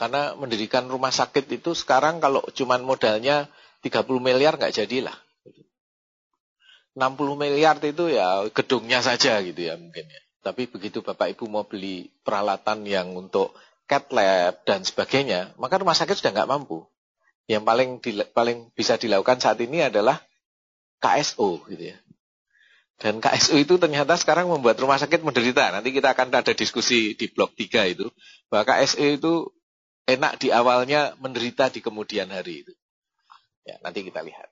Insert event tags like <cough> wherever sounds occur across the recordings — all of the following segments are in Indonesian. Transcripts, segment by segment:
Karena mendirikan rumah sakit itu sekarang kalau cuman modalnya 30 miliar nggak jadilah. 60 miliar itu ya gedungnya saja gitu ya mungkin ya. Tapi begitu Bapak Ibu mau beli peralatan yang untuk cat lab dan sebagainya, maka rumah sakit sudah nggak mampu. Yang paling di, paling bisa dilakukan saat ini adalah KSO gitu ya. Dan KSO itu ternyata sekarang membuat rumah sakit menderita. Nanti kita akan ada diskusi di blok 3 itu. Bahwa KSO itu enak di awalnya, menderita di kemudian hari itu. Ya, nanti kita lihat.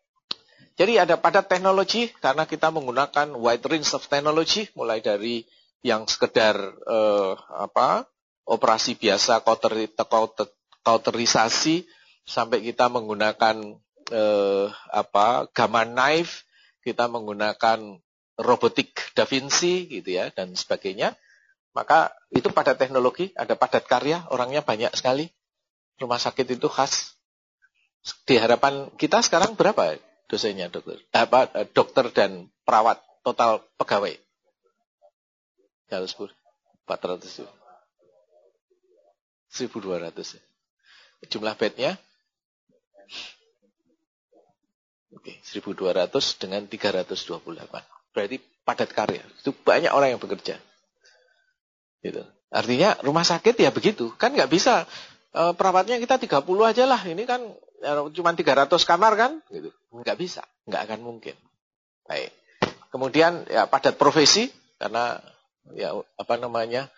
Jadi ada padat teknologi karena kita menggunakan wide range of technology mulai dari yang sekedar eh, apa operasi biasa kauter, kauterisasi sampai kita menggunakan eh, apa gamma knife, kita menggunakan robotik Da Vinci gitu ya dan sebagainya. Maka itu padat teknologi, ada padat karya, orangnya banyak sekali. Rumah sakit itu khas. Di harapan kita sekarang berapa dosennya dokter? Apa eh, dokter dan perawat total pegawai? Ya, 400 1200 Jumlah bednya Oke, 1200 dengan 328. Berarti padat karya. Itu banyak orang yang bekerja. Gitu. Artinya rumah sakit ya begitu. Kan nggak bisa e, perawatnya kita 30 aja lah. Ini kan ya, cuma 300 kamar kan? Gitu. Nggak bisa. Nggak akan mungkin. Baik. Kemudian ya padat profesi. Karena ya apa namanya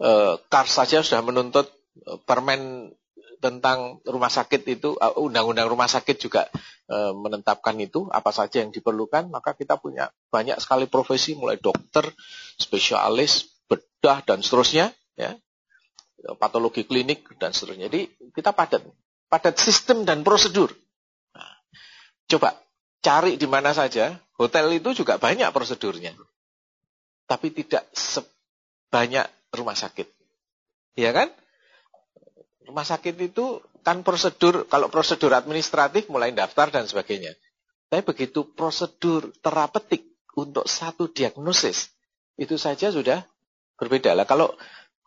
e, Kars saja sudah menuntut e, permen tentang rumah sakit itu e, undang-undang rumah sakit juga e, menetapkan itu. Apa saja yang diperlukan maka kita punya banyak sekali profesi. Mulai dokter spesialis bedah dan seterusnya ya patologi klinik dan seterusnya jadi kita padat padat sistem dan prosedur. Nah, coba cari di mana saja, hotel itu juga banyak prosedurnya. Tapi tidak sebanyak rumah sakit. Iya kan? Rumah sakit itu kan prosedur, kalau prosedur administratif mulai daftar dan sebagainya. Tapi begitu prosedur terapeutik untuk satu diagnosis, itu saja sudah berbeda. Lah kalau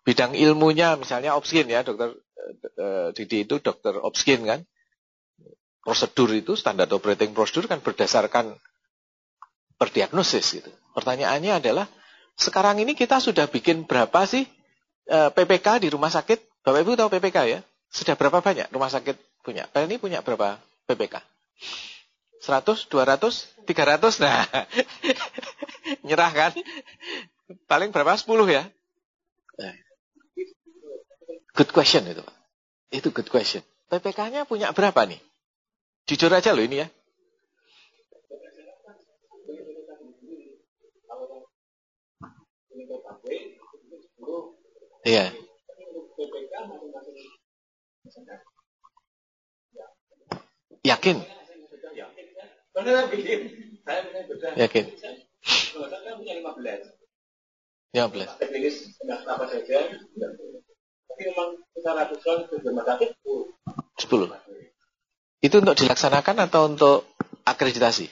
bidang ilmunya misalnya opsin ya dokter uh, Didi itu dokter Opskin kan. Prosedur itu, standar operating procedure kan berdasarkan berdiagnosis gitu. Pertanyaannya adalah, sekarang ini kita sudah bikin berapa sih uh, eh, PPK di rumah sakit? Bapak Ibu tahu PPK ya? Sudah berapa banyak rumah sakit punya? ini punya berapa PPK? 100, 200, 300? Nah, <laughs> nyerah kan? Paling berapa? 10 ya? Good question itu Pak. Itu good question. PPK-nya punya berapa nih? Jujur aja loh ini ya. Iya. Yakin? Yakin. 15. 15. 10. Itu untuk dilaksanakan atau untuk akreditasi?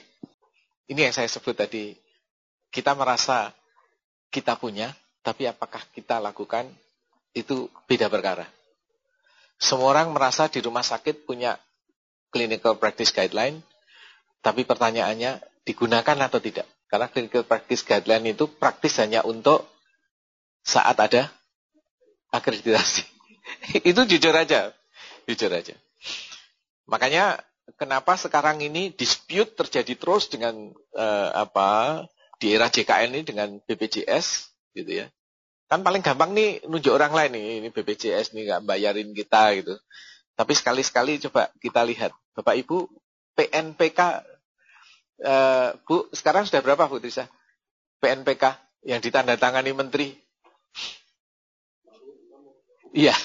Ini yang saya sebut tadi. Kita merasa kita punya, tapi apakah kita lakukan itu beda perkara. Semua orang merasa di rumah sakit punya clinical practice guideline, tapi pertanyaannya digunakan atau tidak. Karena clinical practice guideline itu praktis hanya untuk saat ada akreditasi. <laughs> itu jujur aja. Jujur aja. Makanya kenapa sekarang ini dispute terjadi terus dengan uh, apa di era JKN ini dengan BPJS gitu ya. Kan paling gampang nih nunjuk orang lain nih, ini BPJS nih nggak bayarin kita gitu. Tapi sekali-sekali coba kita lihat, Bapak Ibu PNPK eh, Bu sekarang sudah berapa Bu Trisa? PNPK yang ditandatangani menteri Iya.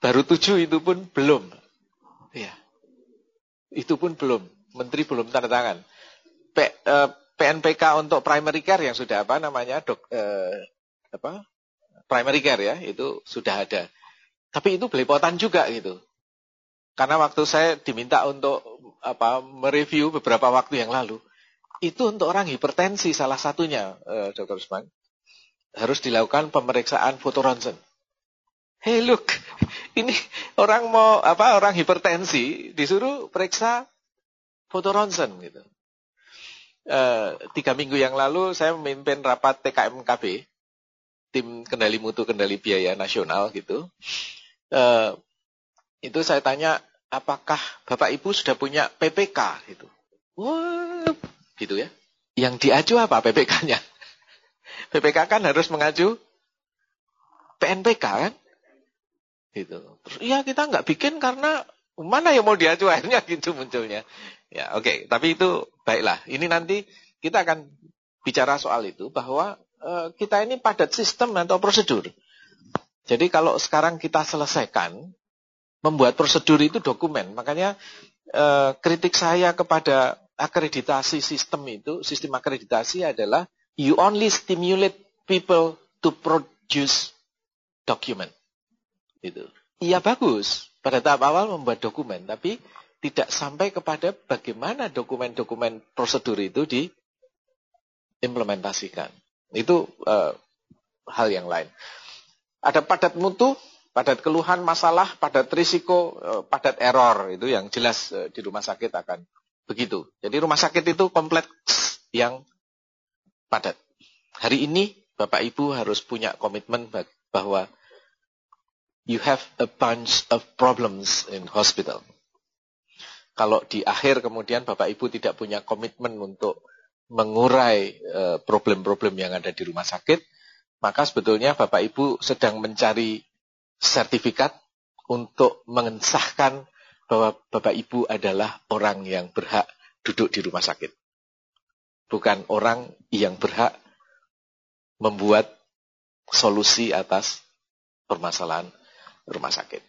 Baru tujuh itu pun belum. Iya. Itu pun belum. Menteri belum tanda tangan. P, eh, PNPK untuk primary care yang sudah apa namanya dok eh, apa primary care ya itu sudah ada. Tapi itu belepotan juga gitu. Karena waktu saya diminta untuk apa mereview beberapa waktu yang lalu, itu untuk orang hipertensi salah satunya, eh, Dr. Usman, harus dilakukan pemeriksaan fotoronsen. Hey look, ini orang mau apa orang hipertensi disuruh periksa foto ronsen gitu. Uh, tiga minggu yang lalu saya memimpin rapat TKMKB, tim kendali mutu kendali biaya nasional gitu. Uh, itu saya tanya apakah bapak ibu sudah punya PPK gitu. Wah, gitu ya. Yang diaju apa PPK-nya? <laughs> PPK kan harus mengacu PNPK kan? Gitu. Terus iya kita nggak bikin karena mana yang mau diaju <laughs> akhirnya gitu munculnya. Ya oke, okay. tapi itu baiklah. Ini nanti kita akan bicara soal itu bahwa uh, kita ini padat sistem atau prosedur. Jadi kalau sekarang kita selesaikan membuat prosedur itu dokumen, makanya uh, kritik saya kepada akreditasi sistem itu, sistem akreditasi adalah you only stimulate people to produce document. Itu. Iya bagus pada tahap awal membuat dokumen, tapi tidak sampai kepada bagaimana dokumen-dokumen prosedur itu diimplementasikan. Itu uh, hal yang lain. Ada padat mutu, padat keluhan masalah, padat risiko, uh, padat error itu yang jelas uh, di rumah sakit akan begitu. Jadi rumah sakit itu kompleks yang padat. Hari ini Bapak Ibu harus punya komitmen bahwa you have a bunch of problems in hospital. Kalau di akhir kemudian Bapak Ibu tidak punya komitmen untuk mengurai eh, problem-problem yang ada di rumah sakit, maka sebetulnya Bapak Ibu sedang mencari sertifikat untuk mengesahkan bahwa Bapak Ibu adalah orang yang berhak duduk di rumah sakit. Bukan orang yang berhak membuat solusi atas permasalahan rumah sakit.